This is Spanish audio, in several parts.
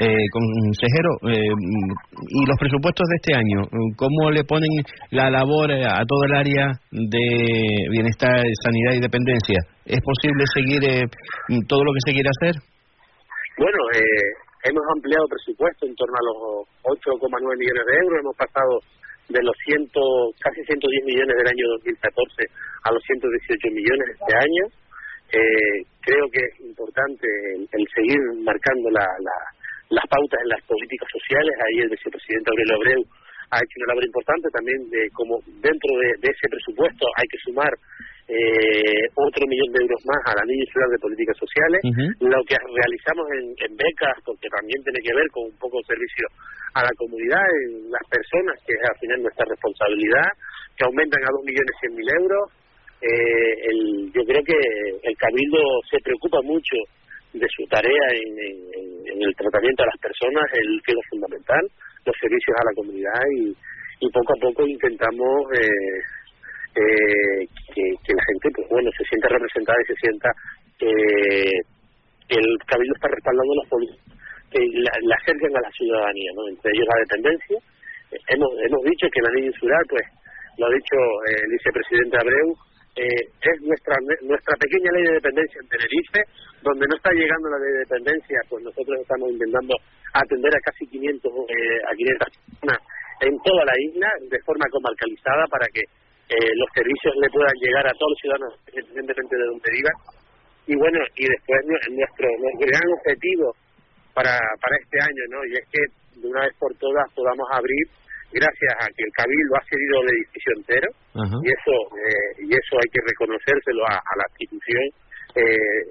Eh, consejero, eh, y los presupuestos de este año, ¿cómo le ponen la labor a todo el área de bienestar, sanidad y dependencia? ¿Es posible seguir eh, todo lo que se quiere hacer? Bueno, eh, hemos ampliado presupuesto en torno a los 8,9 millones de euros, hemos pasado de los ciento, casi 110 millones del año 2014 a los 118 millones este año. Eh, creo que es importante el, seguir marcando la, las pautas en las políticas sociales. Ahí el vicepresidente Aurelio Abreu ha hecho una labor importante también de como dentro de, ese presupuesto hay que sumar eh, otro millón de euros más a la Ley Insular de Políticas Sociales, lo que realizamos en, becas, porque también tiene que ver con un poco de servicio a la comunidad, en las personas, que es al final nuestra responsabilidad, que aumentan a dos millones cien mil euros. Eh, el, yo creo que el Cabildo se preocupa mucho de su tarea en, el tratamiento a las personas, el que es fundamental, los servicios a la comunidad y, poco a poco intentamos eh, eh, que, la gente pues bueno se sienta representada y se sienta que el cabildo está respaldando las políticas que la, acerquen a la ciudadanía no entre ellos la dependencia. Hemos hemos dicho que la ley insular pues lo ha dicho eh, el vicepresidente Abreu eh, es nuestra nuestra pequeña ley de dependencia en Tenerife donde no está llegando la ley de dependencia pues nosotros estamos intentando atender a casi 500 eh, a 500 personas en toda la isla de forma comarcalizada para que eh, los servicios le puedan llegar a todos los ciudadanos, independientemente de donde vivan. Y bueno, y después nuestro, nuestro gran objetivo para, para este año, ¿no? Y es que de una vez por todas podamos abrir, gracias a que el Cabildo ha cedido el edificio entero, y eso eh, y eso hay que reconocérselo a, la institución, eh,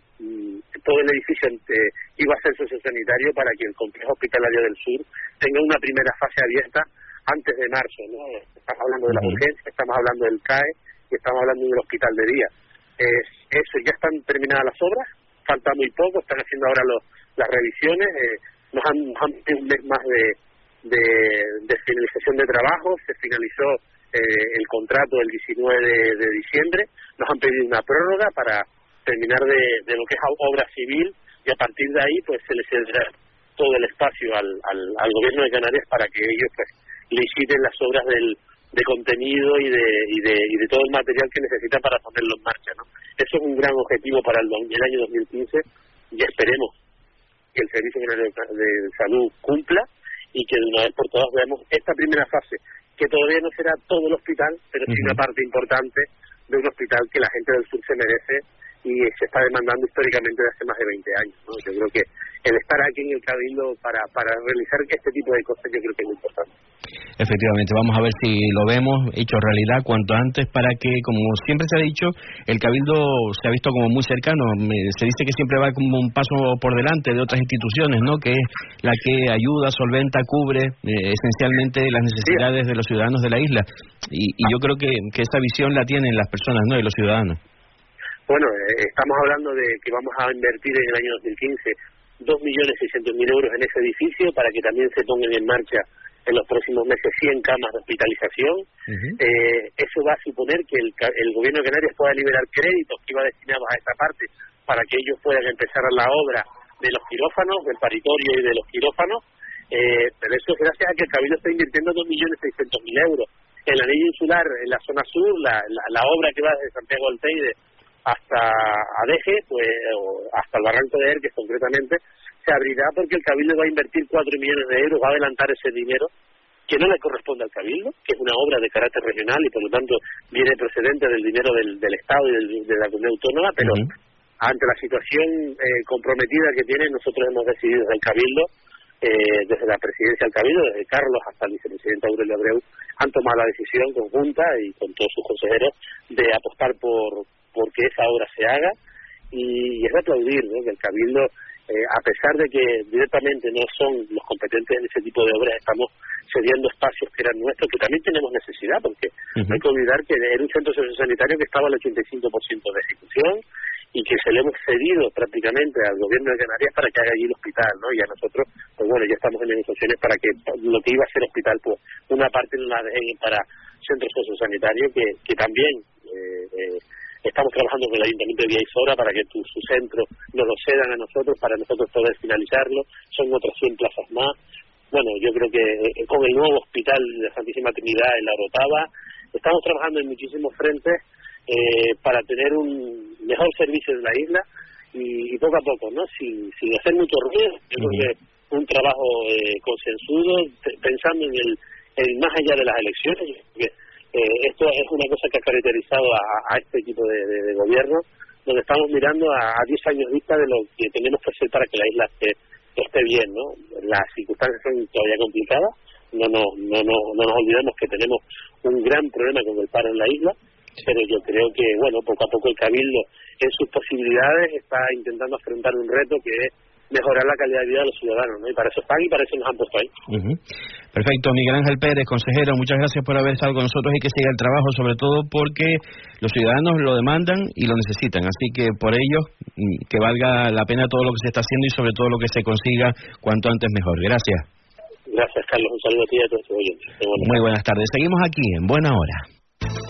todo el edificio eh, iba a ser sociosanitario para que el complejo hospitalario del sur tenga una primera fase abierta antes de marzo, ¿no? Estamos hablando de la urgencia, estamos hablando del CAE y estamos hablando del hospital de día. eso, ya están terminadas las obras, falta muy poco, están haciendo ahora los, las revisiones, eh, nos han, nos un mes más de, de, finalización de trabajo, se finalizó eh, el contrato el 19 de, diciembre, nos han pedido una prórroga para terminar de, lo que es obra civil y a partir de ahí pues se les cederá todo el espacio al, al, al gobierno de Canarias para que ellos pues liciten las obras del, de contenido y de, y, de, y de todo el material que necesitan para ponerlo en marcha. ¿no? Eso es un gran objetivo para el, el año 2015 y esperemos que el Servicio General de, Salud cumpla y que de una vez por todas veamos esta primera fase, que todavía no será todo el hospital, pero sí una parte importante de un hospital que la gente del sur se merece y se está demandando históricamente desde hace más de 20 años. ¿no? Yo creo que el estar aquí en el Cabildo para, para realizar este tipo de cosas yo creo que es muy importante. Efectivamente, vamos a ver si lo vemos hecho realidad cuanto antes para que, como siempre se ha dicho, el Cabildo se ha visto como muy cercano. Se dice que siempre va como un paso por delante de otras instituciones, ¿no? Que es la que ayuda, solventa, cubre eh, esencialmente las necesidades de los ciudadanos de la isla. Y, y yo creo que, que esa visión la tienen las personas, ¿no? Y los ciudadanos. Bueno, eh, estamos hablando de que vamos a invertir en el año 2015 2.600.000 euros en ese edificio para que también se pongan en marcha en los próximos meses 100 camas de hospitalización. eh, eso va a suponer que el, el gobierno de Canarias pueda liberar créditos que iba destinados a esta parte para que ellos puedan empezar la obra de los quirófanos, del paritorio y de los quirófanos. Eh, pero eso es gracias a que el Cabildo está invirtiendo 2.600.000 euros. En la ley insular, en la zona sur, la, la, obra que va desde Santiago del Teide hasta Adeje, pues, hasta el Barranco de Erques concretamente, se abrirá porque el Cabildo va a invertir 4 millones de euros, va a adelantar ese dinero que no le corresponde al Cabildo, que es una obra de carácter regional y por lo tanto viene procedente del dinero del, del Estado y de la comunidad autónoma, pero ante la situación eh, comprometida que tiene, nosotros hemos decidido desde el Cabildo, eh, desde la presidencia del Cabildo, desde Carlos hasta el vicepresidente Aurelio Abreu, han tomado la decisión conjunta y con todos sus consejeros de apostar por, por que esa obra se haga y, es de aplaudir que el Cabildo eh, a pesar de que directamente no son los competentes en ese tipo de obras, estamos cediendo espacios que eran nuestros, que también tenemos necesidad, porque no hay que olvidar que era un centro sociosanitario que estaba al 85% de ejecución y que se le hemos cedido prácticamente al gobierno de Canarias para que haga allí el hospital, ¿no? Y a nosotros, pues bueno, ya estamos en negociaciones para que lo que iba a ser hospital, pues una parte la para centro sociosanitario que, que también eh, eh, estamos trabajando con el Ayuntamiento de Villa para que tu, su centro nos lo cedan a nosotros para nosotros poder finalizarlo. Son otras 100 plazas más bueno, yo creo que eh, con el nuevo hospital de Santísima Trinidad en la Rotava, estamos trabajando en muchísimos frentes eh, para tener un mejor servicio en la isla y, poco a poco, ¿no? Sin, sin hacer mucho ruido, yo creo que un trabajo eh, consensuado, pensando en el, más allá de las elecciones, que eh, esto es una cosa que ha caracterizado a, este tipo de, gobierno, donde estamos mirando a, a 10 años vista de lo que tenemos que hacer para que la isla esté esté bien, ¿no? Las circunstancias son todavía complicadas, no, no, no, no, no nos olvidemos que tenemos un gran problema con el paro en la isla, pero yo creo que, bueno, poco a poco el Cabildo, en sus posibilidades, está intentando afrontar un reto que es mejorar la calidad de vida de los ciudadanos, ¿no? Y para eso están y para eso nos han puesto ahí. Perfecto, Miguel Ángel Pérez, consejero, muchas gracias por haber estado con nosotros y que siga el trabajo, sobre todo porque los ciudadanos lo demandan y lo necesitan, así que por ello mm, que valga la pena todo lo que se está haciendo y sobre todo lo que se consiga cuanto antes mejor. Gracias. Gracias, Carlos. Un saludo a ti y a todos oyentes. Muy buenas tardes. Seguimos aquí en Buena Hora.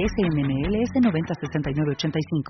SMMLS 906985.